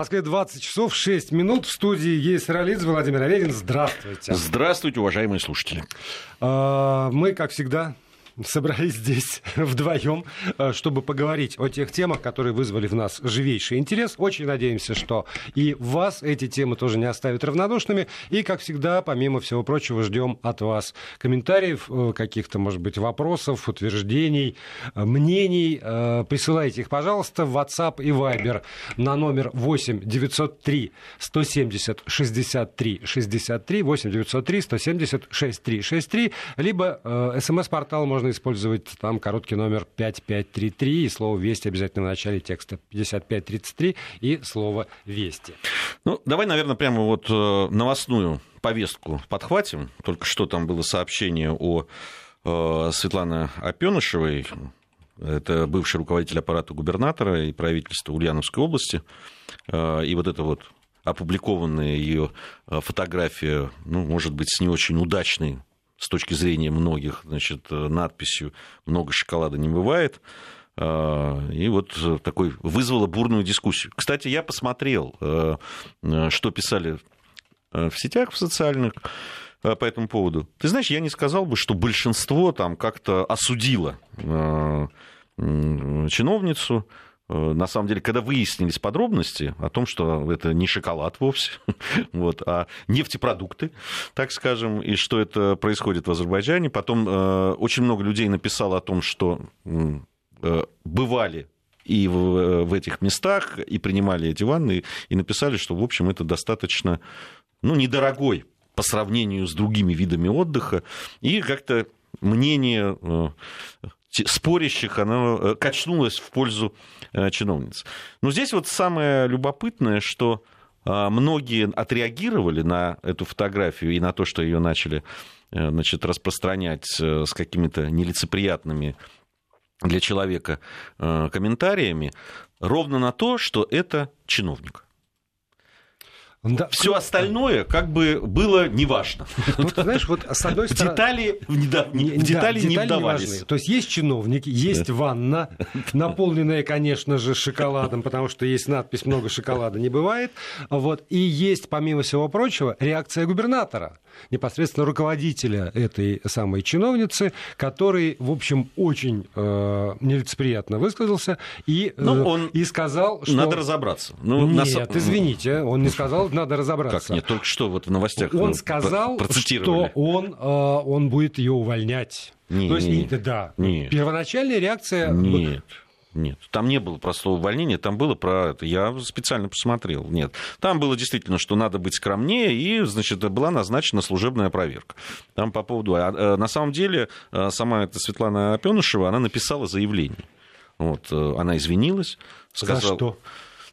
Москве 20 часов 6 минут. В студии есть Ролиц Владимир Аверин. Здравствуйте. Здравствуйте, уважаемые слушатели. А, мы, как всегда, собрались здесь вдвоем, э, чтобы поговорить о тех темах, которые вызвали в нас живейший интерес. Очень надеемся, что и вас эти темы тоже не оставят равнодушными. И, как всегда, помимо всего прочего, ждем от вас комментариев, э, каких-то, может быть, вопросов, утверждений, э, мнений. Присылайте их, пожалуйста, в WhatsApp и Viber на номер 8 903 170 63 63 8 903 170 63 63 либо смс-портал можно использовать там короткий номер 5533 и слово «Вести» обязательно в начале текста 5533 и слово «Вести». Ну, давай, наверное, прямо вот э, новостную повестку подхватим. Только что там было сообщение о э, Светлане Опенышевой, это бывший руководитель аппарата губернатора и правительства Ульяновской области. Э, и вот это вот опубликованная ее фотография, ну, может быть, с не очень удачной с точки зрения многих, значит, э, надписью «много шоколада не бывает». А, и вот такой вызвало бурную дискуссию. Кстати, я посмотрел, э, э, что писали в сетях в социальных по этому поводу. Ты знаешь, я не сказал бы, что большинство там как-то осудило чиновницу. Э, на самом деле, когда выяснились подробности о том, что это не шоколад вовсе, вот, а нефтепродукты, так скажем, и что это происходит в Азербайджане, потом э, очень много людей написало о том, что э, бывали и в, в этих местах, и принимали эти ванны, и написали, что, в общем, это достаточно, ну, недорогой по сравнению с другими видами отдыха, и как-то мнение спорящих, оно э, качнулось в пользу э, чиновниц. Но здесь вот самое любопытное, что а, многие отреагировали на эту фотографию и на то, что ее начали э, значит, распространять с какими-то нелицеприятными для человека комментариями, ровно на то, что это чиновник. Да. Все остальное как бы было неважно. Вот, знаешь, вот с одной стороны... Детали, не, да, не, детали, не вдавались. Не То есть есть чиновники, есть да. ванна, наполненная, конечно же, шоколадом, потому что есть надпись «много шоколада не бывает». Вот. И есть, помимо всего прочего, реакция губернатора непосредственно руководителя этой самой чиновницы, который, в общем, очень э, нелицеприятно высказался и, э, ну, он... и сказал, что... Надо разобраться. Ну, Нет, на... извините, он не сказал, надо разобраться. Как нет, только что вот в новостях Он сказал, что он, э, он будет ее увольнять. Нет, То есть, нет, да, нет. первоначальная реакция... Нет. Нет, там не было простого увольнения, там было про это. Я специально посмотрел. Нет, там было действительно, что надо быть скромнее, и, значит, была назначена служебная проверка. Там по поводу... А, э, на самом деле, э, сама эта Светлана Опенышева, она написала заявление. Вот, э, она извинилась. Сказала... За что?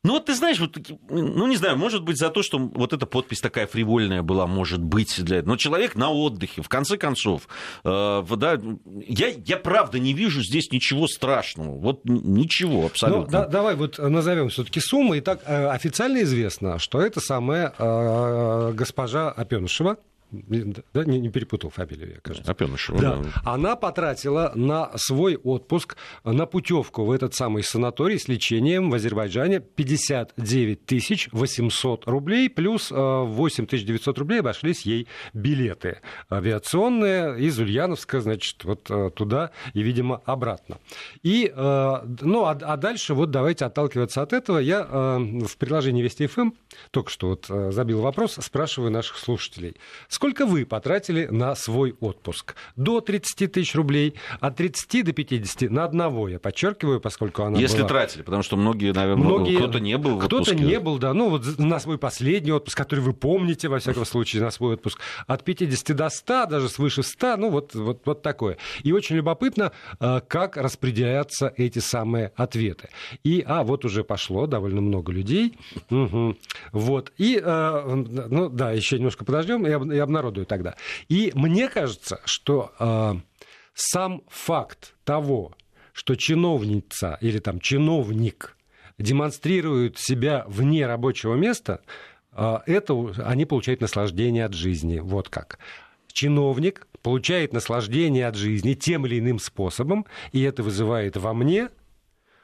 Ну вот ты знаешь, вот, ну не знаю, может быть за то, что вот эта подпись такая фривольная была, может быть, для. Но человек на отдыхе, в конце концов, э, да, я, я правда не вижу здесь ничего страшного. Вот ничего абсолютно. Ну, да, давай вот назовем все-таки суммы. Итак, э, официально известно, что это самая э, госпожа Опенышева, да, не, не перепутал фамилию, я кажется. Опенышева. Да. да. Она потратила на свой отпуск, на путевку в этот самый санаторий с лечением в Азербайджане 59 800 рублей, плюс 8 э, 900 рублей обошлись ей билеты авиационные из Ульяновска, значит, вот э, туда и, видимо, обратно. И, э, ну, а, а дальше вот давайте отталкиваться от этого. Я в приложении Вести ФМ только что вот забил вопрос, спрашиваю наших слушателей – Сколько вы потратили на свой отпуск? До 30 тысяч рублей, от 30 до 50 на одного, я подчеркиваю, поскольку она Если была... тратили, потому что многие, наверное, многие... кто-то не был в Кто-то не был, да. Ну, вот на свой последний отпуск, который вы помните, во всяком случае, на свой отпуск, от 50 до 100, даже свыше 100, ну, вот, вот, вот такое. И очень любопытно, э, как распределяются эти самые ответы. И, а, вот уже пошло довольно много людей. Угу. Вот. И, э, ну, да, еще немножко подождем, я, я обнародую тогда. И мне кажется, что э, сам факт того, что чиновница или там чиновник демонстрирует себя вне рабочего места, э, это они получают наслаждение от жизни. Вот как. Чиновник получает наслаждение от жизни тем или иным способом, и это вызывает во мне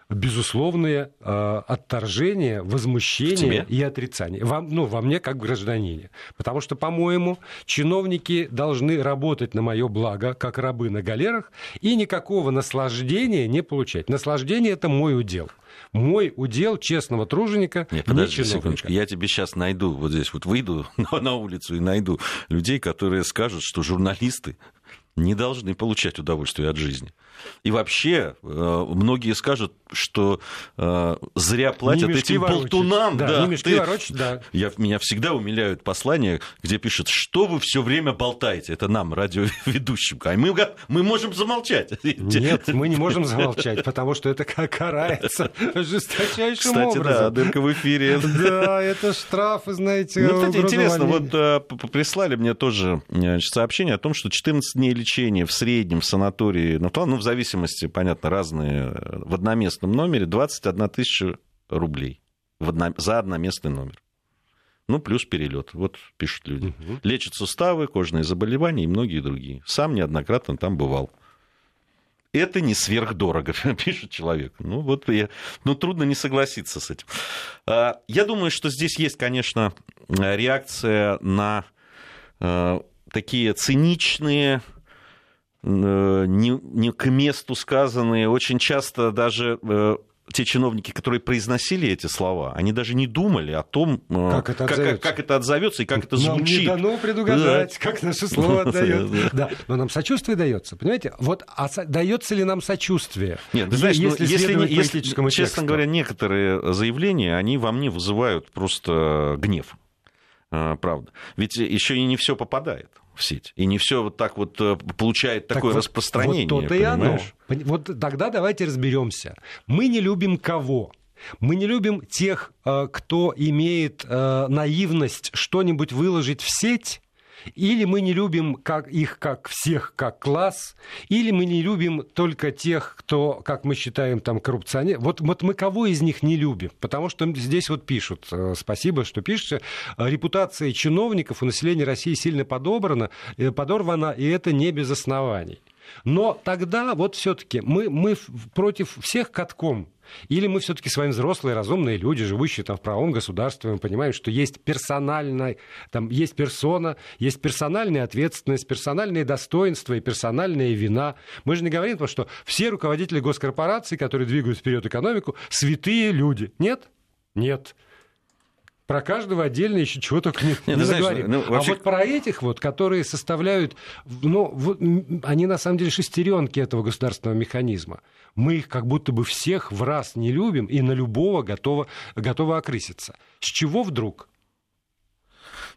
безусловное э, отторжение, возмущение и отрицание. Вам, ну, во мне как гражданине. Потому что, по-моему, чиновники должны работать на мое благо, как рабы на галерах, и никакого наслаждения не получать. Наслаждение – это мой удел. Мой удел честного труженика, Нет, подожди не секундочку. Я тебе сейчас найду, вот здесь вот выйду на улицу и найду людей, которые скажут, что журналисты не должны получать удовольствие от жизни. И вообще, э, многие скажут, что э, зря платят этим болтунам. Да, да, ты... ворочать, да. Я, меня всегда умиляют послания, где пишут, что вы все время болтаете. Это нам, радиоведущим. А мы, мы можем замолчать. Нет, мы не можем замолчать, потому что это карается жесточайшим Кстати, образом. да, дырка в эфире. Да, это штрафы, знаете. Ну, кстати, интересно, вот э, прислали мне тоже сообщение о том, что 14 дней лечения в среднем в санатории, ну, в зависимости, понятно, разные, э, в одноместном номере 21 тысяча рублей в одно, за одноместный номер. Ну, плюс перелет. Вот пишут люди. Угу. Лечат суставы, кожные заболевания и многие другие. Сам неоднократно там бывал. Это не сверхдорого, пишет человек. Ну, вот я, ну, трудно не согласиться с этим. А, я думаю, что здесь есть, конечно, реакция на э, такие циничные Э, не, не к месту сказанные, очень часто даже э, те чиновники, которые произносили эти слова, они даже не думали о том, э, как это отзовется, как, как это отзовется и как это звучит. Нам не дано предугадать, да. как наше слово отдает. Да. Но нам сочувствие дается, понимаете? Вот а дается ли нам сочувствие? Нет, ты знаешь, если, ну, если, если честно говоря, некоторые заявления, они во мне вызывают просто гнев. Правда. Ведь еще и не все попадает в сеть. И не все вот так вот э, получает так такое вот, распространение. Вот то-то и оно. Вот тогда давайте разберемся. Мы не любим кого? Мы не любим тех, э, кто имеет э, наивность что-нибудь выложить в сеть, или мы не любим как их как всех как класс, или мы не любим только тех, кто, как мы считаем, там коррупционер. Вот, вот мы кого из них не любим? Потому что здесь вот пишут, э, спасибо, что пишете, репутация чиновников у населения России сильно подобрана, э, подорвана, и это не без оснований. Но тогда вот все-таки мы, мы против всех катком или мы все-таки с вами взрослые, разумные люди, живущие там в правом государстве, мы понимаем, что есть персональная, там есть персона, есть персональная ответственность, персональные достоинства и персональная вина. Мы же не говорим, потому что все руководители госкорпораций, которые двигают вперед экономику, святые люди. Нет? Нет. Про каждого отдельно еще чего только не, Нет, не наговорим. ну, вообще... А вот про этих вот, которые составляют, ну, вот, они на самом деле шестеренки этого государственного механизма. Мы их как будто бы всех в раз не любим и на любого готовы, готовы окрыситься. С чего вдруг?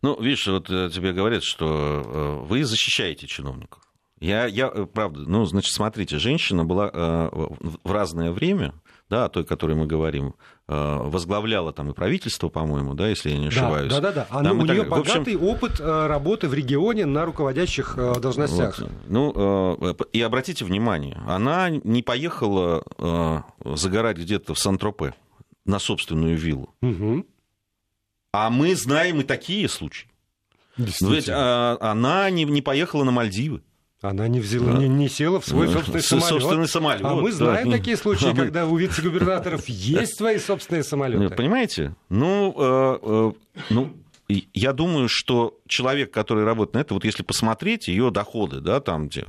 Ну, видишь, вот э, тебе говорят, что э, вы защищаете чиновников. Я, я, э, правда, ну, значит, смотрите, женщина была в разное время да, о той, о которой мы говорим, э, возглавляла там и правительство, по-моему, да, если я не ошибаюсь. Да, да, да. Она, у нее так... богатый общем... опыт э, работы в регионе на руководящих э, должностях. Вот. Ну, и обратите внимание, она не поехала загорать где-то в Сан-Тропе на собственную виллу. Угу. А мы знаем и такие случаи. Ведь а, она не, не поехала на Мальдивы. Она не взяла, не, не села в свой собственный самолет. Собственный самолет. А мы знаем да. такие случаи, а когда у вице-губернаторов есть свои собственные самолеты. Понимаете? Ну, э, э, ну, я думаю, что человек, который работает на это, вот если посмотреть ее доходы, да, там, где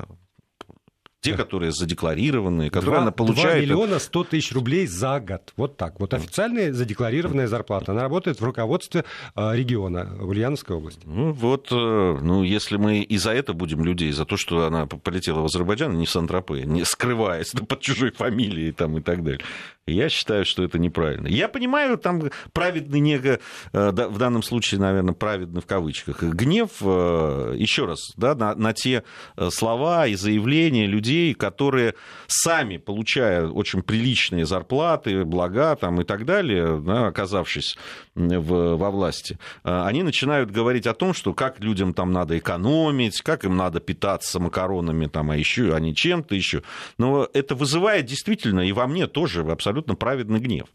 те, которые задекларированные, которые 2, она получает... 2 миллиона 100 тысяч рублей за год. Вот так. Вот официальная задекларированная зарплата. Она работает в руководстве а, региона Ульяновской области. Ну вот, э, ну если мы и за это будем людей, за то, что она полетела в Азербайджан, не в Сан-Тропе, не скрываясь под чужой фамилией там, и так далее. Я считаю, что это неправильно. Я понимаю, там праведный нега, э, в данном случае, наверное, праведный в кавычках, гнев, э, еще раз, да, на, на те э, слова и заявления людей, которые сами, получая очень приличные зарплаты, блага там, и так далее, да, оказавшись в, во власти, они начинают говорить о том, что как людям там надо экономить, как им надо питаться макаронами, там, а еще, а не чем-то еще. Но это вызывает действительно и во мне тоже абсолютно абсолютно праведный гнев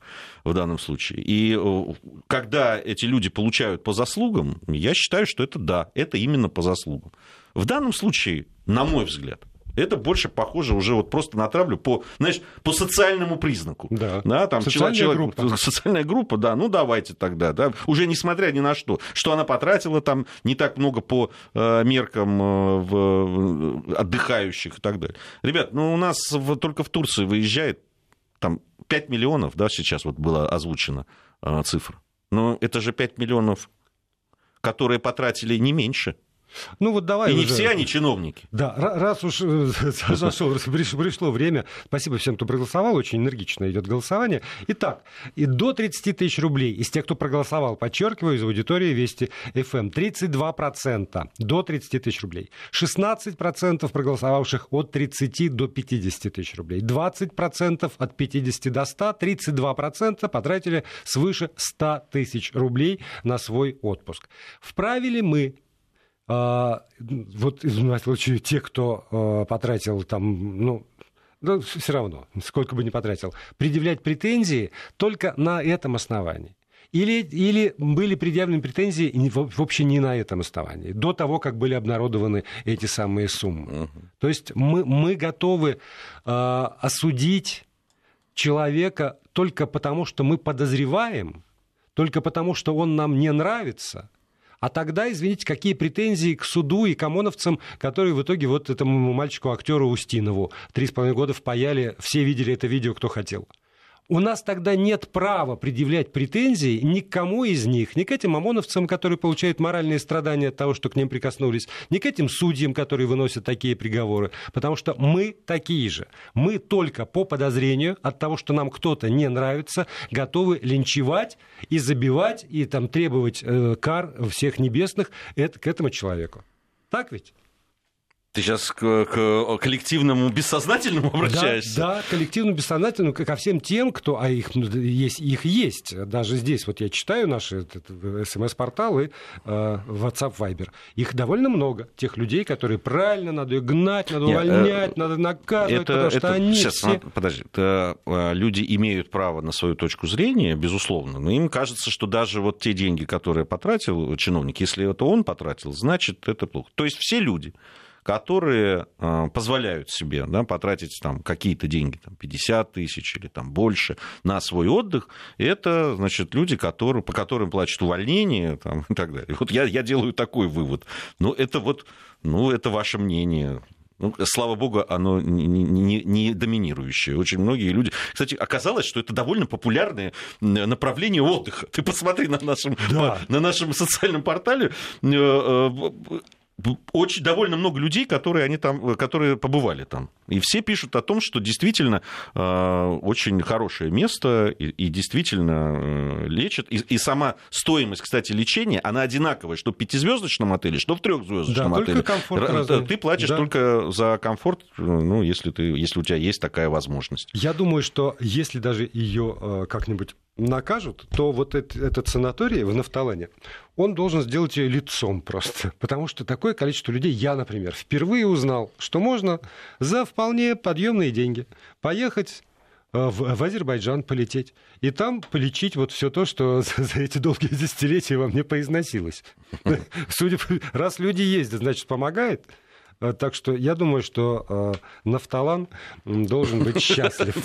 в данном случае. И э, когда эти люди получают по заслугам, я считаю, что это да, это именно по заслугам. В данном случае, на мой взгляд, Это больше похоже уже вот просто на травлю по, знаешь, по социальному признаку. Да. да там социальная человек, группа. Социальная группа, да, ну давайте тогда, да, уже несмотря ни на что, что она потратила там не так много по э, меркам э, в, э, отдыхающих и так далее. Ребят, ну у нас в, только в Турции выезжает там 5 миллионов, да, сейчас вот была озвучена э, цифра. Но это же 5 миллионов, которые потратили не меньше. Ну вот давай И не уже- все они чиновники. Да, ра- раз уж э, приш- пришло время, спасибо всем, кто проголосовал, очень энергично идет голосование. Итак, и до 30 тысяч рублей из тех, кто проголосовал, подчеркиваю, из аудитории Вести ФМ, 32% до 30 тысяч рублей, 16% проголосовавших от 30 до 50 тысяч рублей, 20% от 50 до 100, 32% потратили свыше 100 тысяч рублей на свой отпуск. Вправе ли мы а, вот из моего случая те, кто а, потратил там, ну, да, все равно, сколько бы ни потратил, предъявлять претензии только на этом основании. Или, или были предъявлены претензии вообще не на этом основании, до того, как были обнародованы эти самые суммы. То есть мы, мы готовы а, осудить человека только потому, что мы подозреваем, только потому, что он нам не нравится, а тогда, извините, какие претензии к суду и к ОМОНовцам, которые в итоге вот этому мальчику-актеру Устинову три с половиной года впаяли, все видели это видео, кто хотел. У нас тогда нет права предъявлять претензии ни к кому из них, ни к этим ОМОНовцам, которые получают моральные страдания от того, что к ним прикоснулись, ни к этим судьям, которые выносят такие приговоры, потому что мы такие же. Мы только по подозрению от того, что нам кто-то не нравится, готовы линчевать и забивать, и там требовать э, кар всех небесных это, к этому человеку. Так ведь? Ты сейчас к, к коллективному бессознательному обращаешься? Да, да, коллективно бессознательно ко всем тем, кто, а их ну, есть, их есть. Даже здесь вот я читаю наши смс-порталы, э, WhatsApp, Viber. Их довольно много. Тех людей, которые правильно надо гнать, надо Не, э, увольнять, надо наказывать, потому что они сейчас, все... смотри, подожди, это, э, люди имеют право на свою точку зрения, безусловно, но им кажется, что даже вот те деньги, которые потратил чиновник, если это он потратил, значит, это плохо. То есть все люди, которые э, позволяют себе да, потратить там, какие-то деньги, там, 50 тысяч или там, больше на свой отдых, это значит, люди, которые, по которым плачут увольнение там, и так далее. Вот я, я делаю такой вывод. Но это вот, ну, это ваше мнение. Ну, слава богу, оно не, не- не доминирующее. Очень многие люди... Кстати, оказалось, что это довольно популярное направление отдыха. Ты посмотри на нашем, Да. на нашем социальном портале. Э, э, Очень довольно много людей, которые, они там, которые побывали там. И все пишут о том, что действительно э, очень хорошее место и, и действительно э, лечат. И, и сама стоимость, кстати, лечения, она одинаковая, что в пятизвездочном отеле, что в трехзвездочном Да, только отеле. комфорт Ра- разный. Ты платишь Да. только за комфорт, ну, если, ты, если у тебя есть такая возможность. Я думаю, что если даже ее э, как-нибудь накажут, то вот эт- этот санаторий в Нафталане, он должен сделать ее лицом просто. Потому что такое количество людей, я, например, впервые узнал, что можно за вполне подъемные деньги поехать э, в, в Азербайджан полететь и там полечить вот все то, что за, за эти долгие десятилетия во мне поизносилось. Судя по... Раз люди ездят, значит, помогает. Э, Так что я думаю, что э, Нафталан должен быть счастлив.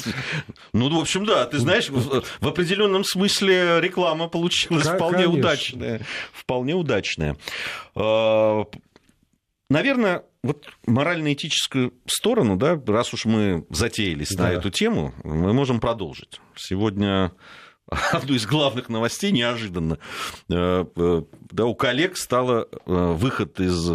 Ну, в общем, да, ты знаешь, в, определенном смысле реклама получилась вполне удачная. Вполне удачная. Э, Наверное, вот морально-этическую сторону, да, раз уж мы затеялись на Да. эту тему, мы можем продолжить. Сегодня одну из главных новостей неожиданно. Да, у коллег стало э, выход из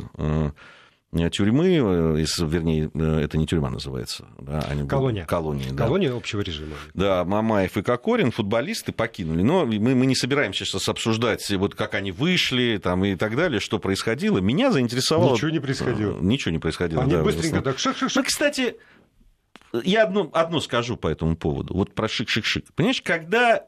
тюрьмы, э, из, вернее, э, это не тюрьма называется. Да, они- Колония. Колония, да. Колония общего режима. Да, Мамаев и Кокорин, футболисты, покинули. Но мы, мы не собираемся сейчас обсуждать, вот как они вышли там, и так далее, что происходило. Меня заинтересовало... Ничего не происходило. Э, Ничего не происходило, Они да, быстренько так шик-шик-шик. ну, кстати, я одно, одно скажу по этому поводу. Вот про шик-шик-шик. Понимаешь, когда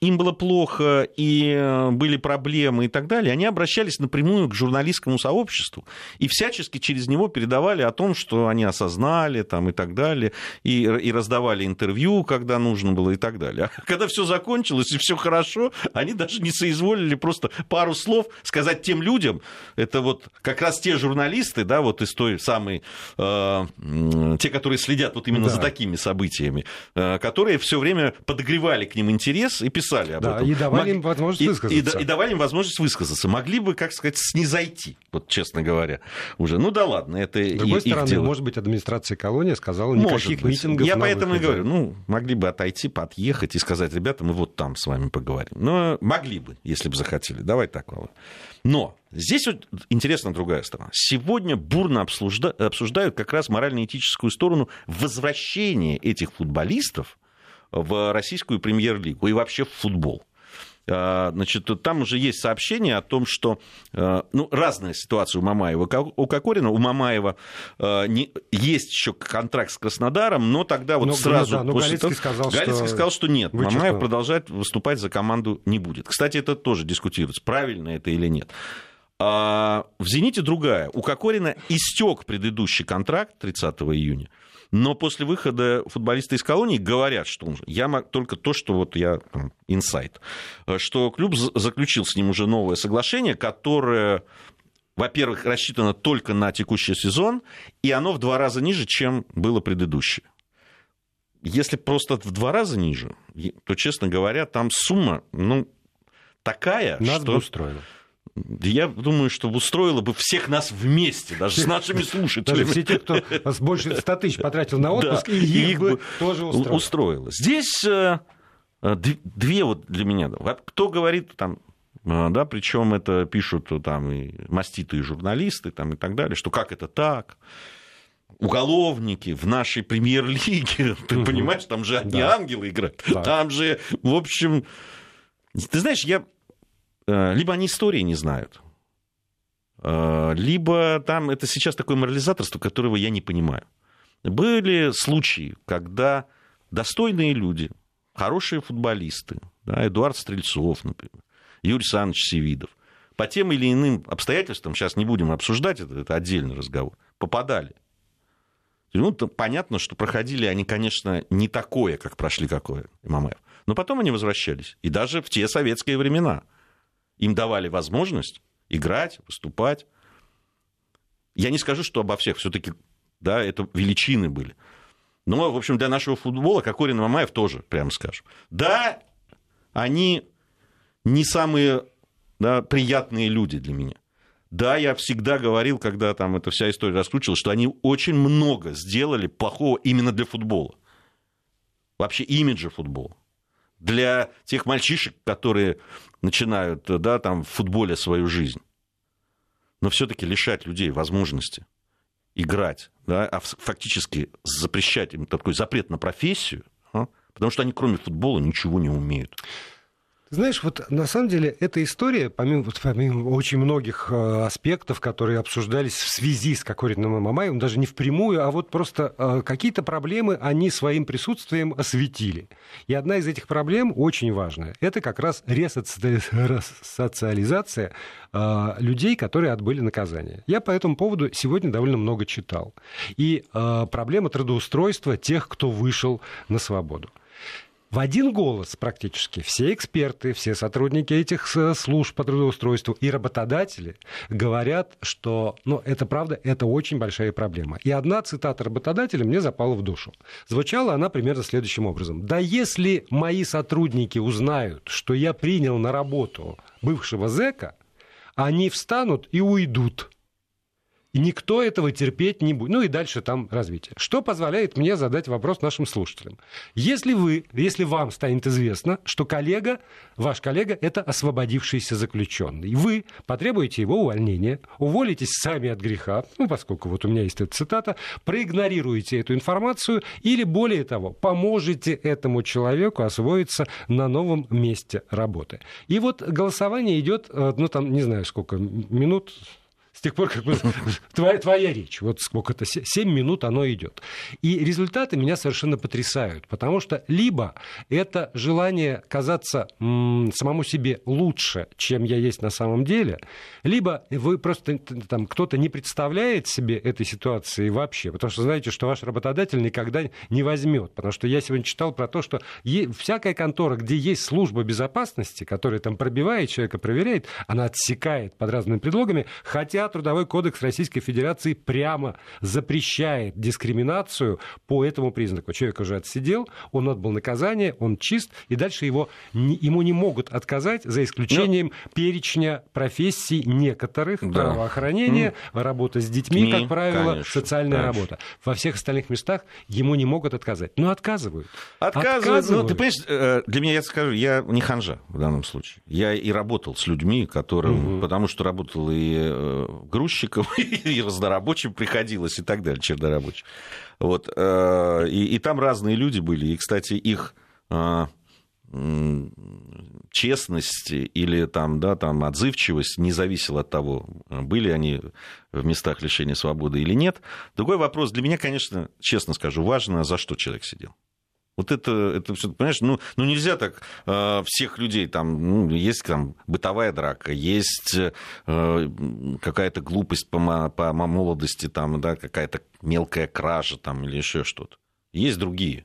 им было плохо и э, были проблемы и так далее, они обращались напрямую к журналистскому сообществу и всячески через него передавали о том, что они осознали там, и так далее, и, и раздавали интервью, когда нужно было и так далее. А когда все закончилось и все хорошо, они даже не соизволили просто пару слов сказать тем людям, это вот как раз те журналисты, да, вот из той самой, э, те, которые следят вот именно да. за такими событиями, э, которые все время подогревали к ним интерес и писали писали об да, этом. И давали Мог... им возможность и, высказаться. И, и давали им возможность высказаться. Могли бы, как сказать, снизойти, вот честно говоря, уже. Ну да ладно, это С другой их стороны, дело. может быть, администрация колонии сказала никаких митингов Я поэтому и говорю, ну, могли бы отойти, подъехать и сказать, ребята, мы вот там с вами поговорим. Но могли бы, если бы захотели. Давай так, Володя. Но здесь вот интересна другая сторона. Сегодня бурно обсуждают как раз морально-этическую сторону возвращения этих футболистов в российскую премьер-лигу и вообще в футбол. А, значит, там уже есть сообщение о том, что а, ну, разная ситуация у Мамаева. У Кокорина, у Мамаева а, не, есть еще контракт с Краснодаром, но тогда вот но, сразу... Да, но после Галицкий, того, сказал, Галицкий что... сказал, что нет, Вычеркнул. Мамаев продолжает выступать за команду не будет. Кстати, это тоже дискутируется, правильно это или нет. А в «Зените» другая. У Кокорина истек предыдущий контракт 30 июня. Но после выхода футболиста из колонии говорят, что он, я только то, что вот я инсайт, э, что клуб заключил с ним уже новое соглашение, которое во-первых, рассчитано только на текущий сезон, и оно в два раза ниже, чем было предыдущее. Если просто в два раза ниже, то, честно говоря, там сумма, ну, такая, Нас что... бы устроило. Я думаю, что устроило бы всех нас вместе, даже с нашими слушателями. Даже все те, кто больше 100 тысяч потратил на отпуск, да, и их, их бы тоже устроило. устроило. Здесь э, э, две вот для меня. Кто говорит там, э, да, причем это пишут там и маститые журналисты там, и так далее, что как это так, уголовники в нашей премьер-лиге, ты угу. понимаешь, там же одни да. ангелы играют, да. там же, в общем, ты знаешь, я либо они истории не знают, э, либо там это сейчас такое морализаторство, которого я не понимаю. Были случаи, когда достойные люди, хорошие футболисты, да, Эдуард Стрельцов, например, Юрий Александрович Севидов, по тем или иным обстоятельствам, сейчас не будем обсуждать это, это отдельный разговор, попадали. Ну, понятно, что проходили они, конечно, не такое, как прошли какое Имамаев. Но потом они возвращались. И даже в те советские времена – им давали возможность играть, выступать. Я не скажу, что обо всех, все-таки, да, это величины были. Но, в общем, для нашего футбола Кокорин и Мамаев тоже, прямо скажем. Да, они не самые да, приятные люди для меня. Да, я всегда говорил, когда там эта вся история раскручивалась, что они очень много сделали плохого именно для футбола. Вообще имиджа футбола. Для тех мальчишек, которые начинают да, там, в футболе свою жизнь. Но все-таки лишать людей возможности играть, да, а фактически запрещать им такой запрет на профессию, а, потому что они кроме футбола ничего не умеют. Знаешь, вот на самом деле эта история, помимо, помимо очень многих э, аспектов, которые обсуждались в связи с Кокориным и Мамаевым, даже не впрямую, а вот просто э, какие-то проблемы они своим присутствием осветили. И одна из этих проблем очень важная. Это как раз ресоциализация э, людей, которые отбыли наказание. Я по этому поводу сегодня довольно много читал. И проблема трудоустройства тех, кто вышел на свободу в один голос практически все эксперты, все сотрудники этих служб по трудоустройству и работодатели говорят, что ну, это правда, это очень большая проблема. И одна цитата работодателя мне запала в душу. Звучала она примерно следующим образом. Да если мои сотрудники узнают, что я принял на работу бывшего зэка, они встанут и уйдут. И никто этого терпеть не будет. Ну и дальше там развитие. Что позволяет мне задать вопрос нашим слушателям. Если вы, если вам станет известно, что коллега, ваш коллега, это освободившийся заключенный, вы потребуете его увольнения, уволитесь сами от греха, ну, поскольку вот у меня есть эта цитата, проигнорируете эту информацию или, более того, поможете этому человеку освоиться на новом месте работы. И вот голосование идет, э, ну, там, не знаю сколько, минут С тех пор, как твоя, твоя речь, вот сколько это, 7 минут оно идет. И результаты меня совершенно потрясают, потому что либо это желание казаться м, самому себе лучше, чем я есть на самом деле, либо вы просто там кто-то не представляет себе этой ситуации вообще, потому что знаете, что ваш работодатель никогда не возьмет, потому что я сегодня читал про то, что всякая контора, где есть служба безопасности, которая там пробивает человека, проверяет, она отсекает под разными предлогами, хотя Трудовой кодекс Российской Федерации прямо запрещает дискриминацию по этому признаку. Человек уже отсидел, он отбыл наказание, он чист, и дальше его, не, ему не могут отказать, за исключением Но... Ну, перечня профессий некоторых, да. правоохранения, mm. работа с детьми, Не, как правило, конечно, социальная конечно. работа. Во всех остальных местах ему не могут отказать. Но отказывают. Отказывают. отказывают. Ну, ты понимаешь, э, для меня, я скажу, я не ханжа в данном случае. Я и работал с людьми, которым, угу. потому что работал и э, грузчиком, и разнорабочим приходилось, и так далее, чернорабочим. Вот. Э, и, и там разные люди были. И, кстати, их честность или там, да, там отзывчивость не зависела от того, были они в местах лишения свободы или нет. Другой вопрос для меня, конечно, честно скажу, важно, за что человек сидел. Вот это, это все, понимаешь, ну, ну нельзя так э, всех людей, там, ну, есть там бытовая драка, есть э, какая-то глупость по, по молодости, там, да, какая-то мелкая кража там, или еще что-то. Есть другие.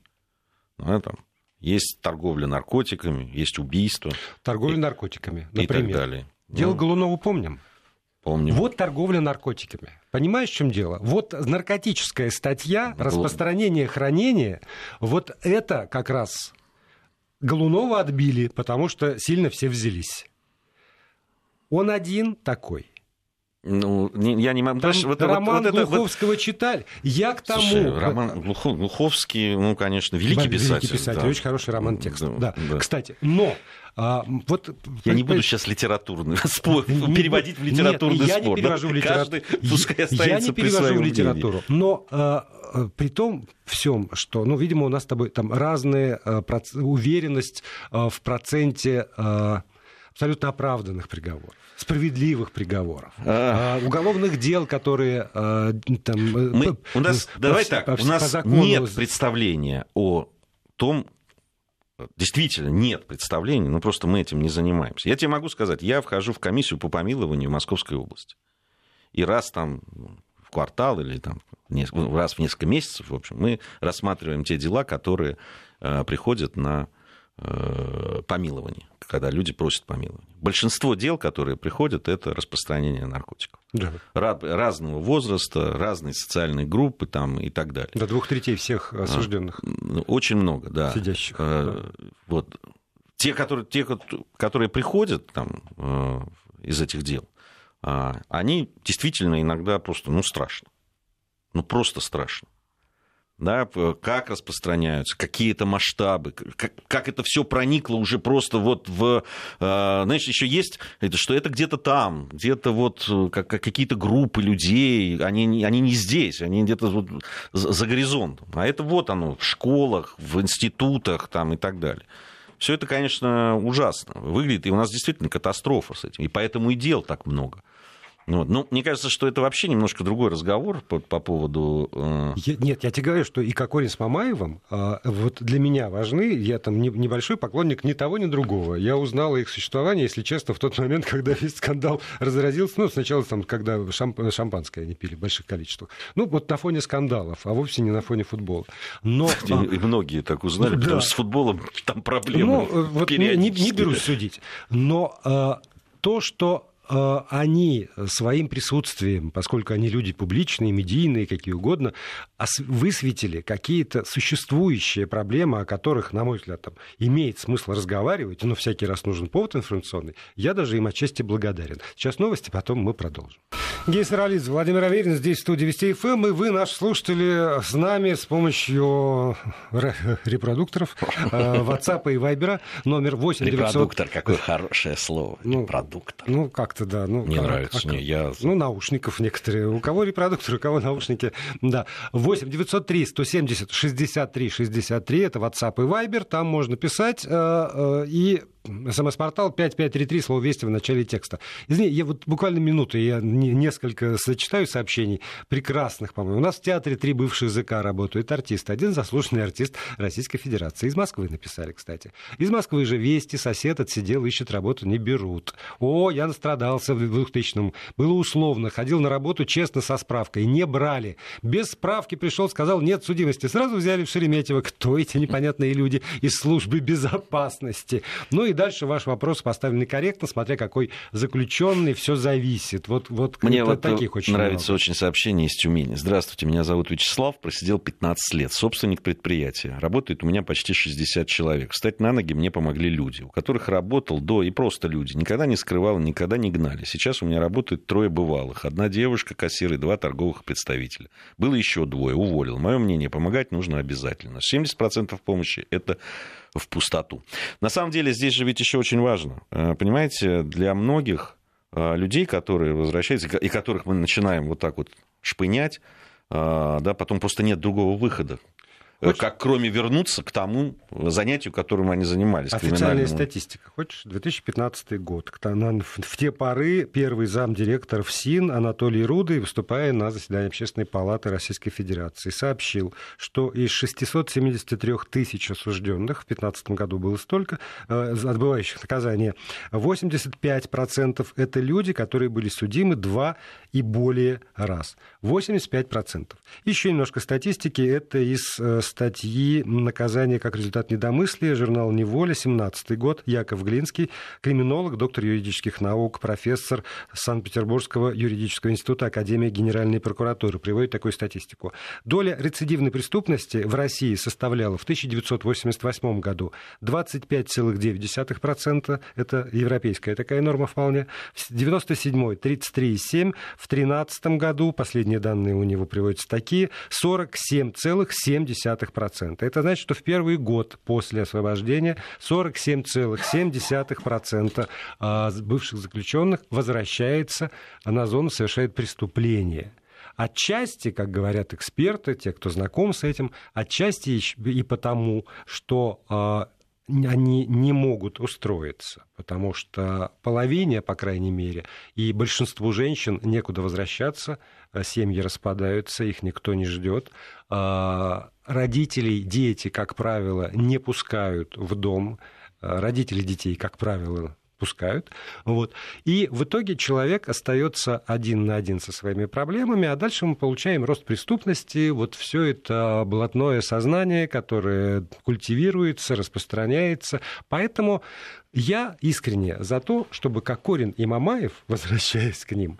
Ну, там, есть торговля наркотиками, есть убийство. Торговля и, наркотиками, например. И так далее. Дело ну, Голунова помним. Помним. Вот торговля наркотиками. Понимаешь, в чем дело? Вот наркотическая статья, распространение, хранение, вот это как раз Голунова отбили, потому что сильно все взялись. Он один такой. Ну, я не могу... Там вот, роман вот, вот Глуховского вот... читали. Я к тому... Слушай, роман Глухов... Глуховский, ну, конечно, великий писатель. Великий писатель, да. очень хороший роман текст. Да, да. Кстати, но а, вот... Я не буду сейчас литературный спор, переводить в литературный нет, я спор. Не перевожу в литературу. Пускай я не перевожу в литературу. Но а, а, при том всем, что, ну, видимо, у нас с тобой там разная а, проц... уверенность а, в проценте а, абсолютно оправданных приговоров справедливых приговоров, а... уголовных дел, которые а, там... Э, Мы, у нас, по, давай по, так, по, у нас закону... нет представления о том, Действительно, нет представления, но просто мы этим не занимаемся. Я тебе могу сказать, я вхожу в комиссию по помилованию в Московской области. И раз там в квартал или там раз в несколько месяцев, в общем, мы рассматриваем те дела, которые приходят на Э, помилования, когда люди просят помилования. Большинство дел, которые приходят, это распространение наркотиков. Да. Разного возраста, разные социальные группы там, и так далее. До двух третей всех а, осужденных. Ну, очень много, да. Сидящих. Э, да. Вот. Те, которые, те, которые приходят там, э, из этих дел, а, они действительно иногда просто, ну, страшно. Ну, просто страшно да, как распространяются, какие это масштабы, как, как это все проникло уже просто вот в... Э, знаешь, еще есть, это, что это где-то там, где-то вот э, как, какие-то группы людей, они, они не здесь, они где-то вот за горизонтом. А это вот оно, в школах, в институтах там и так далее. Все это, конечно, ужасно выглядит, и у нас действительно катастрофа с этим, и поэтому и дел так много. Вот. Ну, мне кажется, что это вообще немножко другой разговор по, по поводу... Э... Я, нет, я тебе говорю, что и Кокорин с Мамаевым э, вот для меня важны. Я там не, небольшой поклонник ни того, ни другого. Я узнал о их существовании, если честно, в тот момент, когда весь скандал разразился. Ну, сначала, там, когда шамп... шампанское они пили в больших количествах. Ну, вот на фоне скандалов, а вовсе не на фоне футбола. Но... И, и многие так узнали, да. потому что с футболом там проблемы Ну, вот не, не, не берусь судить. Но э, то, что они своим присутствием, поскольку они люди публичные, медийные, какие угодно, высветили какие-то существующие проблемы, о которых, на мой взгляд, там, имеет смысл разговаривать, но всякий раз нужен повод информационный, я даже им отчасти благодарен. Сейчас новости, потом мы продолжим. Гейс Ролиз, Владимир Аверин здесь в студии Вести ФМ, и вы, наши слушатели, с нами с помощью репродукторов э, WhatsApp и Viber номер 8 900... Репродуктор, какое хорошее слово. Ну, Репродуктор. Ну, как как-то, да. Ну, не как, нравится, как, не, я... Ну, наушников некоторые. У кого репродуктор, у кого наушники. Да. 8 903 170 63 63. Это WhatsApp и Viber. Там можно писать. Э, э, и СМС-портал 5533, слово «Вести» в начале текста. Извини, я вот буквально минуту, я несколько зачитаю сообщений прекрасных, по-моему. У нас в театре три бывших языка работают артисты. Один заслуженный артист Российской Федерации. Из Москвы написали, кстати. Из Москвы же «Вести», сосед отсидел, ищет работу, не берут. О, я настрадался в 2000-м. Было условно, ходил на работу честно со справкой. Не брали. Без справки пришел, сказал, нет судимости. Сразу взяли в Шереметьево. Кто эти непонятные люди из службы безопасности? Ну и дальше ваш вопрос поставлены корректно, смотря какой заключенный, все зависит. Вот, вот Мне вот таких очень нравится много. очень сообщение из Тюмени. Здравствуйте, меня зовут Вячеслав, просидел 15 лет, собственник предприятия. Работает у меня почти 60 человек. Встать на ноги мне помогли люди, у которых работал до и просто люди. Никогда не скрывал, никогда не гнали. Сейчас у меня работают трое бывалых. Одна девушка, кассир и два торговых представителя. Было еще двое, уволил. Мое мнение, помогать нужно обязательно. 70% помощи – это в пустоту. На самом деле здесь же ведь еще очень важно. Э, понимаете, для многих э, людей, которые возвращаются, и которых мы начинаем вот так вот шпынять, э, да, потом просто нет другого выхода. Хочешь? как кроме вернуться к тому занятию, которым они занимались. Официальная статистика. Хочешь? 2015 год. В те поры первый замдиректор ФСИН Анатолий Рудый, выступая на заседании Общественной палаты Российской Федерации, сообщил, что из 673 тысяч осужденных, в 2015 году было столько, э, отбывающих наказание, 85% это люди, которые были судимы два и более раз. 85%. Еще немножко статистики. Это из э, статьи «Наказание как результат недомыслия», журнал «Неволя», 17 год, Яков Глинский, криминолог, доктор юридических наук, профессор Санкт-Петербургского юридического института Академии Генеральной прокуратуры, приводит такую статистику. Доля рецидивной преступности в России составляла в 1988 году 25,9%, это европейская такая норма вполне, в 97 33,7%, в 2013 году, последние данные у него приводятся такие, 47,7%. 0,7%. Это значит, что в первый год после освобождения 47,7% а, бывших заключенных возвращается на зону, совершает преступление. Отчасти, как говорят эксперты, те, кто знаком с этим, отчасти и потому, что а, они не могут устроиться, потому что половине, по крайней мере, и большинству женщин некуда возвращаться, а семьи распадаются, их никто не ждет. А, родителей дети, как правило, не пускают в дом. А, родители детей, как правило, пускают. Вот. И в итоге человек остается один на один со своими проблемами, а дальше мы получаем рост преступности, вот все это блатное сознание, которое культивируется, распространяется. Поэтому я искренне за то, чтобы Кокорин и Мамаев, возвращаясь к ним,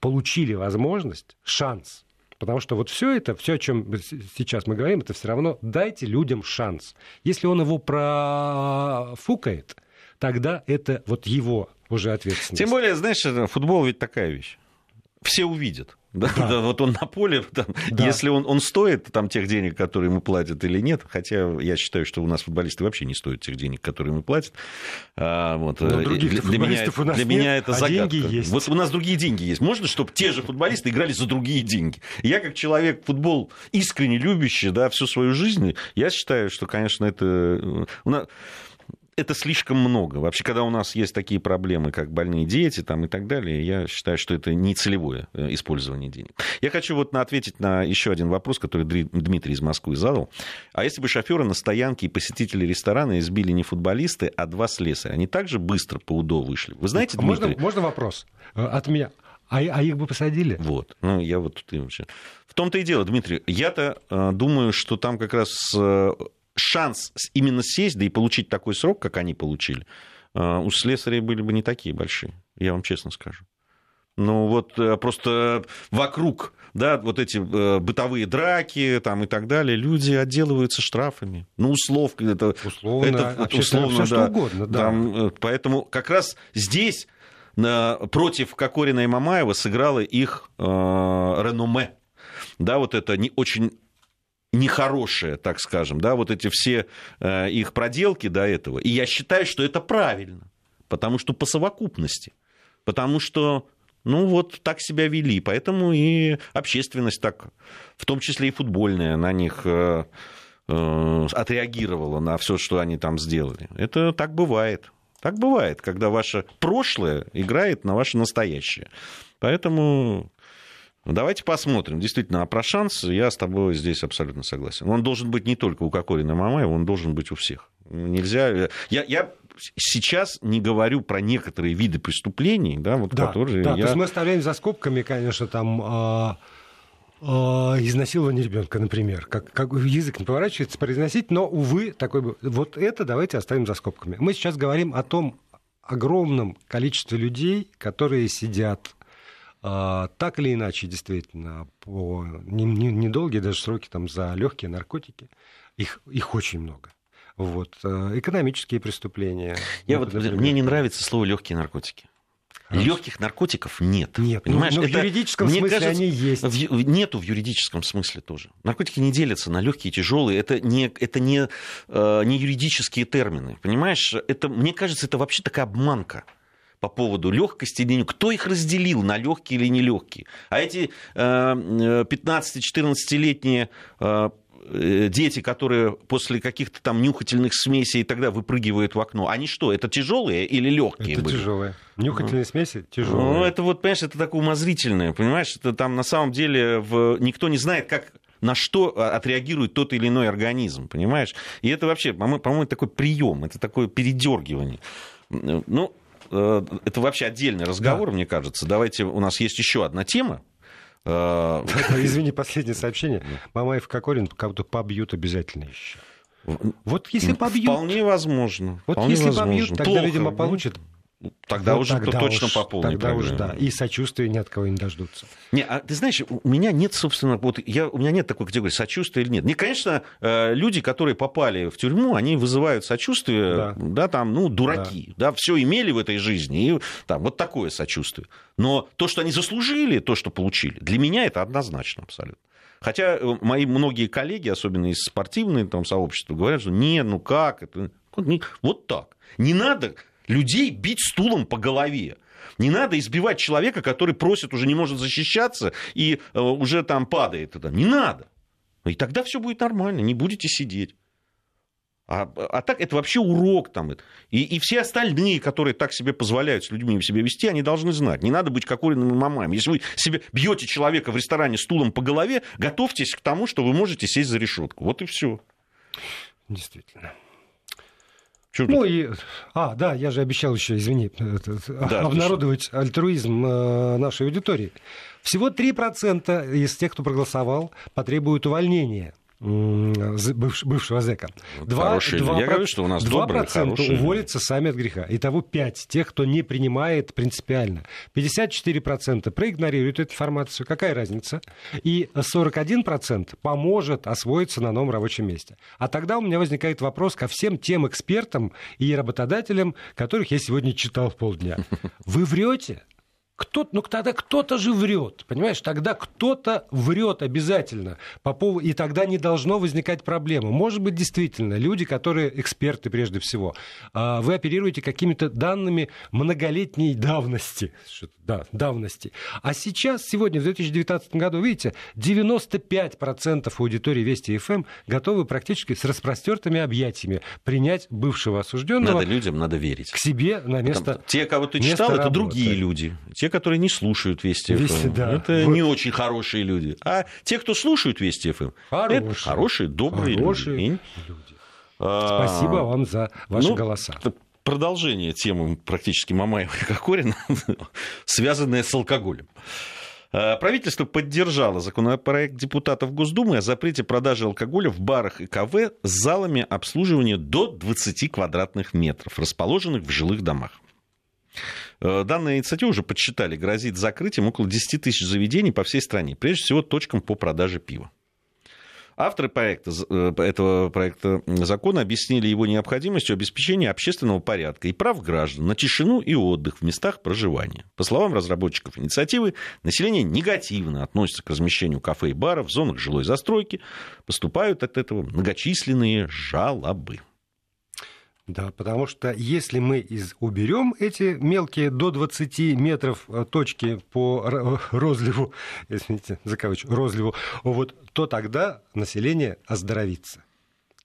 получили возможность, шанс Потому что вот все это, все, о чем сейчас мы говорим, это все равно дайте людям шанс. Если он его профукает, тогда это вот его уже ответственность. Тем более, знаешь, футбол ведь такая вещь. Все увидят. Да, да. да, вот он на поле, там, да. если он, он стоит там, тех денег, которые ему платят или нет, хотя я считаю, что у нас футболисты вообще не стоят тех денег, которые ему платят. А, вот, Но других для, для меня, у нас для нет, меня это а загадка. деньги есть. Вот у нас другие деньги есть. Можно, чтобы те же футболисты играли за другие деньги? Я как человек футбол искренне любящий, да, всю свою жизнь, я считаю, что, конечно, это... У нас это слишком много. Вообще, когда у нас есть такие проблемы, как больные дети там, и так далее, я считаю, что это не целевое э, использование денег. Я хочу вот ответить на еще один вопрос, который Дмитрий из Москвы задал. А если бы шоферы на стоянке и посетители ресторана избили не футболисты, а два слесаря, они также быстро по УДО вышли? Вы знаете, Дмитрий? Можно, можно вопрос э, от меня? А, а их бы посадили? Вот. Ну, я вот тут вообще. В том-то и дело, Дмитрий. Я-то э, думаю, что там как раз э, шанс именно сесть, да и получить такой срок, как они получили, э, у слесарей были бы не такие большие, я вам честно скажу. Ну вот э, просто вокруг, да, вот эти э, бытовые драки там и так далее, люди отделываются штрафами. Ну, условка, это, условно, это, условно, да. Что угодно, да. Там, поэтому как раз здесь против Кокорина и Мамаева сыграло их э, реноме. Да, вот это не очень нехорошее, так скажем, да, вот эти все э, их проделки до этого. И я считаю, что это правильно, потому что по совокупности Потому что ну вот так себя вели, поэтому и общественность так, в том числе и футбольная, на них э, э, отреагировала на все, что они там сделали. Это так бывает. Так бывает, когда ваше прошлое играет на ваше настоящее. Поэтому давайте посмотрим. Действительно, а про шанс я с тобой здесь абсолютно согласен. Он должен быть не только у Кокорина и Мамаева, он должен быть у всех. Нельзя... Я, я сейчас не говорю про некоторые виды преступлений, да, вот да, которые да, я... то есть мы оставляем за скобками, конечно, там а, изнасилование ребенка, например, как, как язык не поворачивается произносить, но, увы, такой... Вот это давайте оставим за скобками. Мы сейчас говорим о том огромном количестве людей, которые сидят так или иначе, действительно, по недолгие не, не даже сроки там, за легкие наркотики, их, их очень много. Вот. Э, экономические преступления. Я вот, мне не нравится слово легкие наркотики. Легких наркотиков нет. Нет, ну, понимаешь? Ну, в это, юридическом смысле кажется, они есть. В, нету в юридическом смысле тоже. Наркотики не делятся на легкие и тяжелые. Это не, это не, э, не юридические термины. Понимаешь? Это, мне кажется, это вообще такая обманка по поводу легкости или Кто их разделил на легкие или нелегкие? А эти э, 15-14-летние э, Э, дети, которые после каких-то там нюхательных смесей тогда выпрыгивают в окно, они что, это тяжелые или легкие это были? тяжелые. Нюхательные mm. смеси тяжелые. Ну, это вот, понимаешь, это такое умозрительное, понимаешь, это там на самом деле в... никто не знает, как на что а, отреагирует тот или иной организм, понимаешь? И это вообще, по-моему, такой прием, это такое передергивание. Ну, э, это вообще отдельный разговор, да. мне кажется. Давайте, у нас есть еще одна тема, а, Извини, последнее сообщение. Мамаев Кокорин кого-то побьют обязательно еще. Вот если побьют... Вполне возможно. Вот вполне если возможно. побьют, тогда, Плохо, видимо, получат Тогда вот уже тогда точно уж, по полной Тогда программе. уж, да. И сочувствия ни от кого не дождутся. Не, а ты знаешь, у меня нет, собственно, вот я, у меня нет такой категории, сочувствия или нет. Не, конечно, э, люди, которые попали в тюрьму, они вызывают сочувствие, да, да там, ну, дураки, да, да все имели в этой жизни, и там вот такое сочувствие. Но то, что они заслужили, то, что получили, для меня это однозначно абсолютно. Хотя э, мои многие коллеги, особенно из спортивного там, сообщества, говорят, что не, ну как это, вот так. Не надо людей бить стулом по голове. Не надо избивать человека, который просит, уже не может защищаться и э, уже там падает. Не надо. И тогда все будет нормально, не будете сидеть. А, а так это вообще урок там. И, и все остальные, которые так себе позволяют с людьми себя вести, они должны знать. Не надо быть кокориными мамами. Если вы себе бьете человека в ресторане стулом по голове, готовьтесь к тому, что вы можете сесть за решетку. Вот и все. Действительно. Чего ну и, а, да, я же обещал еще, извини, да, обнародовать альтруизм э, нашей аудитории. Всего 3% из тех, кто проголосовал, потребуют увольнения бывшего зэка. 2, хорошие 2, Я говорю, что у нас 2% добрые, хорошие. уволятся сами от греха. Итого 5 тех, кто не принимает принципиально. 54% проигнорируют эту информацию. Какая разница? И 41% поможет освоиться на новом рабочем месте. А тогда у меня возникает вопрос ко всем тем экспертам и работодателям, которых я сегодня читал в полдня. Вы врете? Кто, ну тогда кто-то же врет, понимаешь? Тогда кто-то врет обязательно. По поводу, и тогда не должно возникать проблемы. Может быть, действительно, люди, которые эксперты прежде всего, а, вы оперируете какими-то данными многолетней давности. Да, давности. А сейчас, сегодня, в 2019 году, видите, 95% аудитории Вести ФМ готовы практически с распростертыми объятиями принять бывшего осужденного. Надо людям, надо верить. К себе на место. Потому, те, кого ты читал, это другие люди. Те, те, которые не слушают Вести ФМ, да. это вот. не очень хорошие люди. А те, кто слушают Вести ФМ, хорошие, это хорошие, добрые хорошие люди. люди. А, Спасибо вам за ваши ну, голоса. Продолжение темы практически Мамаева и Кокорина, связанное с алкоголем. А, правительство поддержало законопроект депутатов Госдумы о запрете продажи алкоголя в барах и КВ с залами обслуживания до 20 квадратных метров, расположенных в жилых домах. Э, данная инициатива уже подсчитали, грозит закрытием около 10 тысяч заведений по всей стране, прежде всего точкам по продаже пива. Авторы проекта, э, этого проекта закона объяснили его необходимостью обеспечения общественного порядка и прав граждан на тишину и отдых в местах проживания. По словам разработчиков инициативы, население негативно относится к размещению кафе и баров в зонах жилой застройки. Поступают от этого многочисленные жалобы. Да, потому что если мы из, уберем эти мелкие до 20 метров э, точки по розливу, извините, за кавычку, розливу, вот, то тогда население оздоровится.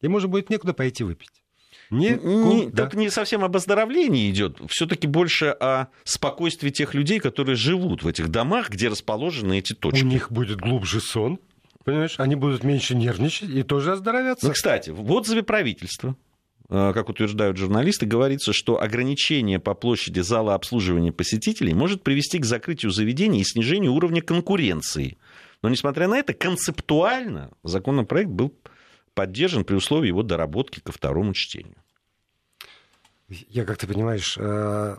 И, может быть, некуда пойти выпить. Не, не, да. Тут не совсем об оздоровлении идет, все-таки больше о спокойствии тех людей, которые живут в этих домах, где расположены эти точки. У них будет глубже сон, понимаешь, они будут меньше нервничать и тоже оздоровятся. Ну, кстати, в отзыве правительства э, как утверждают журналисты, говорится, что ограничение по площади зала обслуживания посетителей может привести к закрытию заведений и снижению уровня конкуренции. Но, несмотря на это, концептуально законопроект был поддержан при условии его доработки ко второму чтению. Я, как ты понимаешь, э,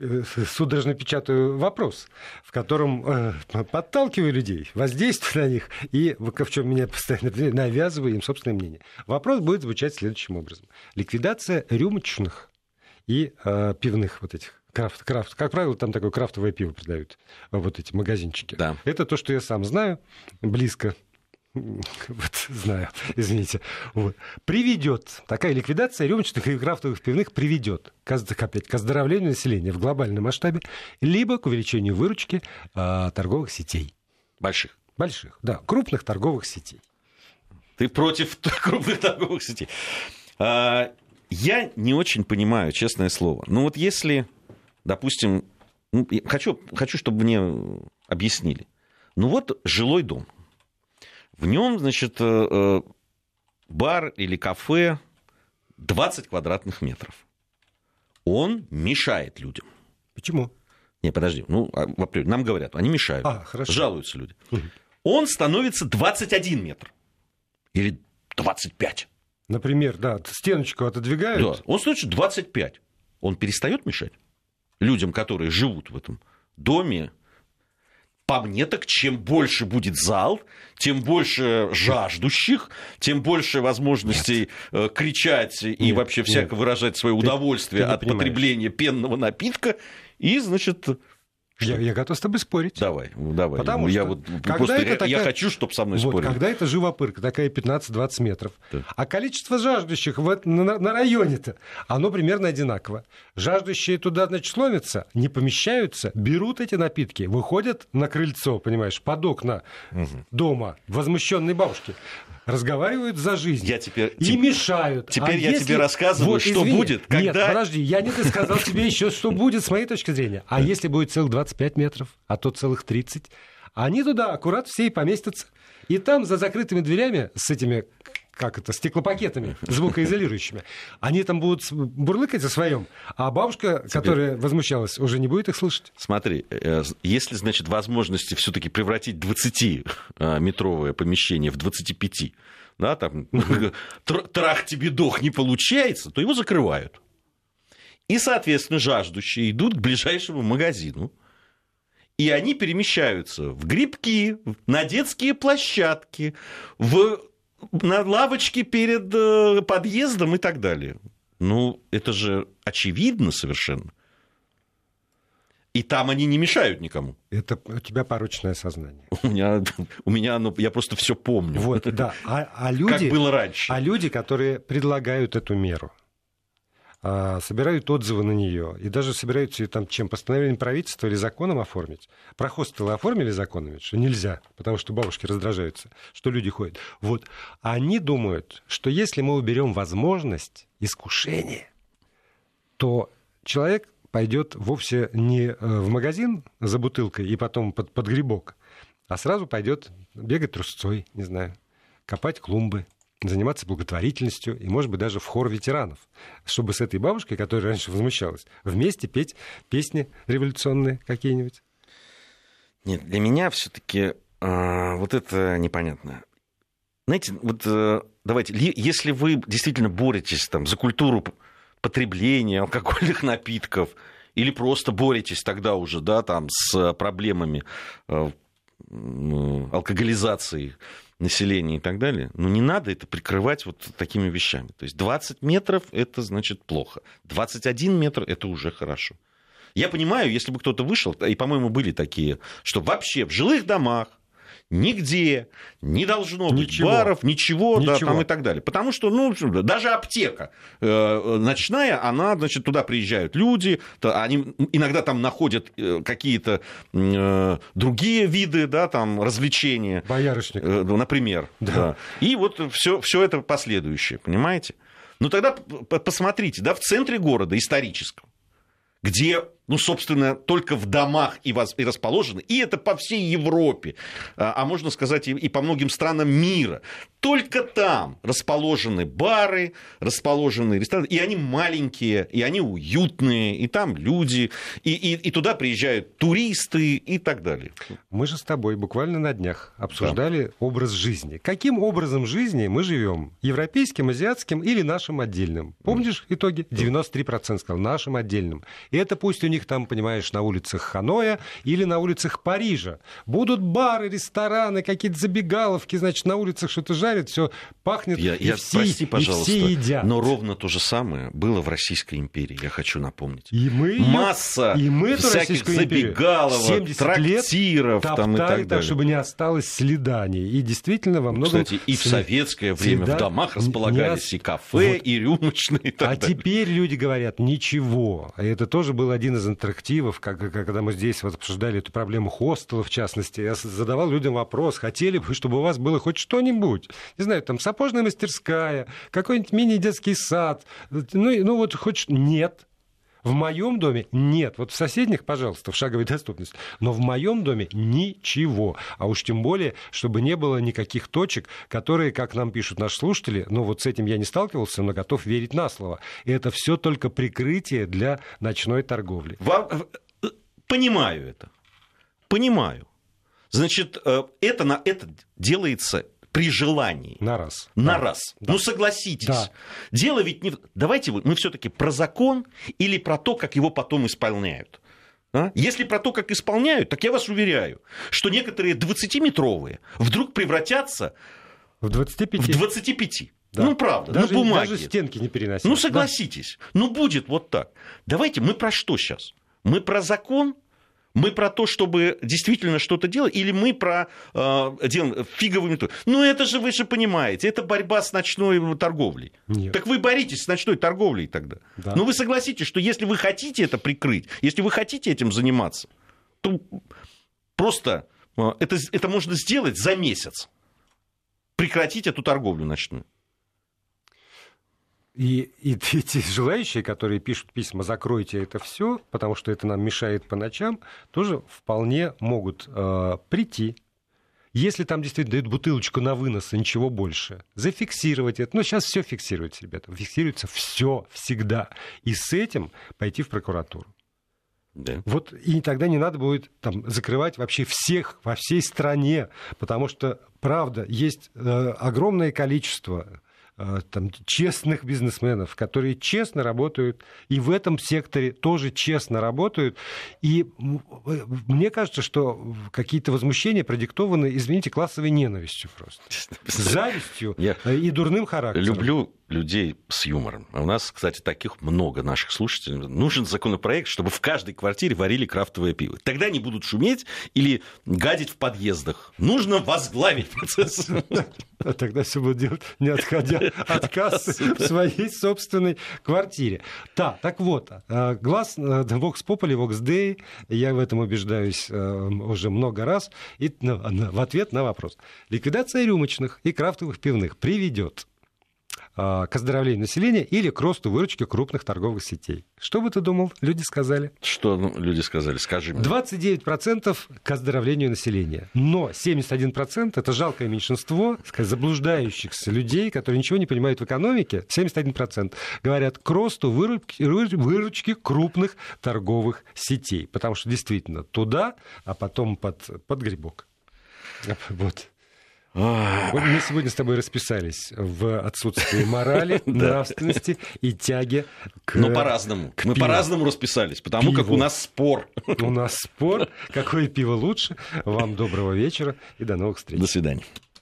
э, судорожно печатаю вопрос, в котором э, подталкиваю людей, воздействую на них и, в чем меня постоянно навязываю им собственное мнение. Вопрос будет звучать следующим образом. Ликвидация рюмочных и пивных вот этих крафт, крафт. Как правило, там такое крафтовое пиво продают, вот эти магазинчики. Да. Это то, что я сам знаю, близко вот, знаю, извините, вот, приведет, такая ликвидация рюмочных и крафтовых пивных приведет опять, к оздоровлению населения в глобальном масштабе, либо к увеличению выручки а, торговых сетей. Больших? Больших, да, крупных торговых сетей. Ты против крупных торговых сетей. А, я не очень понимаю, честное слово. Ну вот если, допустим, ну, хочу, хочу, чтобы мне объяснили. Ну вот жилой дом – в нем, значит, э, э, бар или кафе 20 квадратных метров. Он мешает людям. Почему? Не, подожди. Ну, а, нам говорят, они мешают. А, хорошо. Жалуются люди. Он становится 21 метр. Или 25. Например, да, стеночку отодвигают. Да, он становится 25. Он перестает мешать людям, которые живут в этом доме, по мне так чем больше будет зал, тем больше жаждущих, тем больше возможностей нет. кричать и нет, вообще всяко нет. выражать свое удовольствие ты, ты от потребления пенного напитка. И, значит, я, я готов с тобой спорить. Давай, давай. Потому я что вот просто это такая... я хочу, чтобы со мной вот, спорили. Когда это живопырка, такая 15-20 метров, да. а количество жаждущих в, на, на районе-то, оно примерно одинаково. Жаждущие туда, значит, сломятся, не помещаются, берут эти напитки, выходят на крыльцо, понимаешь, под окна угу. дома возмущенной бабушки разговаривают за жизнь. Я теперь, и теп... мешают. Теперь а я если... тебе рассказываю, вот, что извини, будет, когда... Нет, подожди, я не сказал тебе еще, что будет с моей точки зрения. А если будет целых 25 метров, а то целых 30, они туда аккурат все и поместятся. И там за закрытыми дверями с этими как это, стеклопакетами звукоизолирующими. Они там будут бурлыкать за своем, а бабушка, Теперь... которая возмущалась, уже не будет их слышать. Смотри, э, если, значит, возможности все-таки превратить 20-метровое помещение в 25, да, там, трах тебе дох не получается, то его закрывают. И, соответственно, жаждущие идут к ближайшему магазину, и они перемещаются в грибки, на детские площадки, в на лавочке перед э, подъездом и так далее. Ну, это же очевидно совершенно. И там они не мешают никому. Это у тебя порочное сознание. У меня, у меня оно, я просто все помню. Вот, да. А, а люди, как было раньше. А люди, которые предлагают эту меру, собирают отзывы на нее и даже собираются там чем постановлением правительства или законом оформить. Про хостелы оформили законами, что нельзя, потому что бабушки раздражаются, что люди ходят. Вот. Они думают, что если мы уберем возможность искушения, то человек пойдет вовсе не э, в магазин за бутылкой и потом под, под грибок, а сразу пойдет бегать трусцой, не знаю, копать клумбы, заниматься благотворительностью и, может быть, даже в хор ветеранов, чтобы с этой бабушкой, которая раньше возмущалась, вместе петь песни революционные какие-нибудь. Нет, для меня все-таки э, а, вот это непонятно. Знаете, вот э, давайте, если вы действительно боретесь там за культуру потребления алкогольных напитков, или просто боретесь тогда уже, да, там, с проблемами э, алкоголизации населения и так далее, но не надо это прикрывать вот такими вещами. То есть 20 метров – это значит плохо. 21 метр – это уже хорошо. Я понимаю, если бы кто-то вышел, и, по-моему, были такие, что вообще в жилых домах нигде не должно быть Ничего. баров, ничего, да, Ничего. там и так далее. Потому что, ну, даже аптека э, ночная, она, значит, туда приезжают люди, то они иногда там находят э, какие-то э, другие виды, да, там, развлечения. Боярышник. Э, например. Да. Да. И вот все, все это последующее, понимаете? Ну тогда посмотрите, да, в центре города историческом, где, ну, собственно, только в домах и, воз- и расположены, и это по всей Европе, а, а можно сказать и, и по многим странам мира, только там расположены бары, расположены рестораны, и они маленькие, и они уютные, и там люди, и, и, и туда приезжают туристы и так далее. Мы же с тобой буквально на днях обсуждали образ жизни. Каким образом жизни мы живем? Европейским, азиатским или нашим отдельным? Помнишь итоги? 93% сказал, нашим отдельным. И это пусть у них там, понимаешь, на улицах Ханоя или на улицах Парижа. Будут бары, рестораны, какие-то забегаловки, значит, на улицах что-то жарят, все пахнет, Я, и, я- все, прости, и пожалуйста, все едят. но ровно то же самое было в Российской империи, я хочу напомнить. И мы Масса и мы всяких забегаловок, 70 лет трактиров там и так так, далее. чтобы не осталось следаний. И действительно во многом... Кстати, и в советское время следа в домах не располагались ос- и кафе, Вот. и рюмочные, и так А далее. теперь люди говорят, ничего. И это тоже был один из интерактивов, как, когда мы здесь вот обсуждали эту проблему хостела, в частности. Я задавал людям вопрос, хотели бы, чтобы у вас было хоть что-нибудь. Не знаю, там сапожная мастерская, какой-нибудь мини-детский сад. Ну, и- ну вот хоть... Нет. В моем доме нет. Вот в соседних, пожалуйста, в шаговой доступности. Но в моем доме ничего. А уж тем более, чтобы не было никаких точек, которые, как нам пишут наши слушатели, ну вот с этим я не сталкивался, но готов верить на слово. И это все только прикрытие для ночной торговли. Во- э, Понимаю это. Понимаю. Значит, э, это, на, это делается при желании. На раз. На Да. раз. Да. Ну согласитесь. Да. Дело ведь не... Давайте мы все-таки про закон или про то, как его потом исполняют. А? Если про то, как исполняют, так я вас уверяю, что некоторые 20-метровые вдруг превратятся В 25. в 25. Да. Ну, правда, даже, на бумаге. Даже стенки не переносят. Ну, Да. согласитесь. Ну, будет вот так. Давайте, мы про что сейчас? Мы про закон? Мы про то, чтобы действительно что-то делать? Или мы про э, дел- фиговыми... то- Ну, это же вы же понимаете, это борьба с ночной торговлей. Нет. Так вы боритесь с ночной торговлей тогда. Да. Ну, вы согласитесь, что если вы хотите это прикрыть, если вы хотите этим заниматься, то просто э, это, это можно сделать за месяц. Прекратить эту торговлю ночную. И, и эти желающие, которые пишут письма, закройте это все, потому что это нам мешает по ночам, тоже вполне могут э, прийти. Если там действительно дают бутылочку на вынос и ничего больше, зафиксировать это. Ну, сейчас все фиксируется, ребята. Фиксируется все всегда. И с этим пойти в прокуратуру. Да. Вот и тогда не надо будет там, закрывать вообще всех во всей стране, потому что, правда, есть э, огромное количество там, честных бизнесменов, которые честно работают, и в этом секторе тоже честно работают. И э, мне кажется, что какие-то возмущения продиктованы, извините, классовой ненавистью просто. Завистью Я э, и дурным характером. Люблю людей с юмором. А у нас, кстати, таких много наших слушателей. Нужен законопроект, чтобы в каждой квартире варили крафтовое пиво. Тогда они будут шуметь или гадить в подъездах. Нужно возглавить процесс. А тогда все будут делать, не отходя от кассы в своей собственной квартире. Да, так вот, э, глаз э, Vox Populi, Vox Dei, я в этом убеждаюсь э, уже много раз, и в ответ на вопрос. Ликвидация рюмочных и крафтовых пивных приведет к оздоровлению населения или к росту выручки крупных торговых сетей. Что бы ты думал, люди сказали? Что ну, люди сказали? Скажи мне. 29% к оздоровлению населения. Но 71% это жалкое меньшинство сказать, заблуждающихся людей, которые ничего не понимают в экономике. 71% говорят к росту выручки, выручки крупных торговых сетей. Потому что действительно туда, а потом под, под грибок. Вот. Вот мы сегодня с тобой расписались в отсутствии морали, нравственности и тяге к... Но по-разному. Мы по-разному расписались, потому как у нас спор. У нас спор, какое пиво лучше. Вам доброго вечера и до новых встреч. До свидания.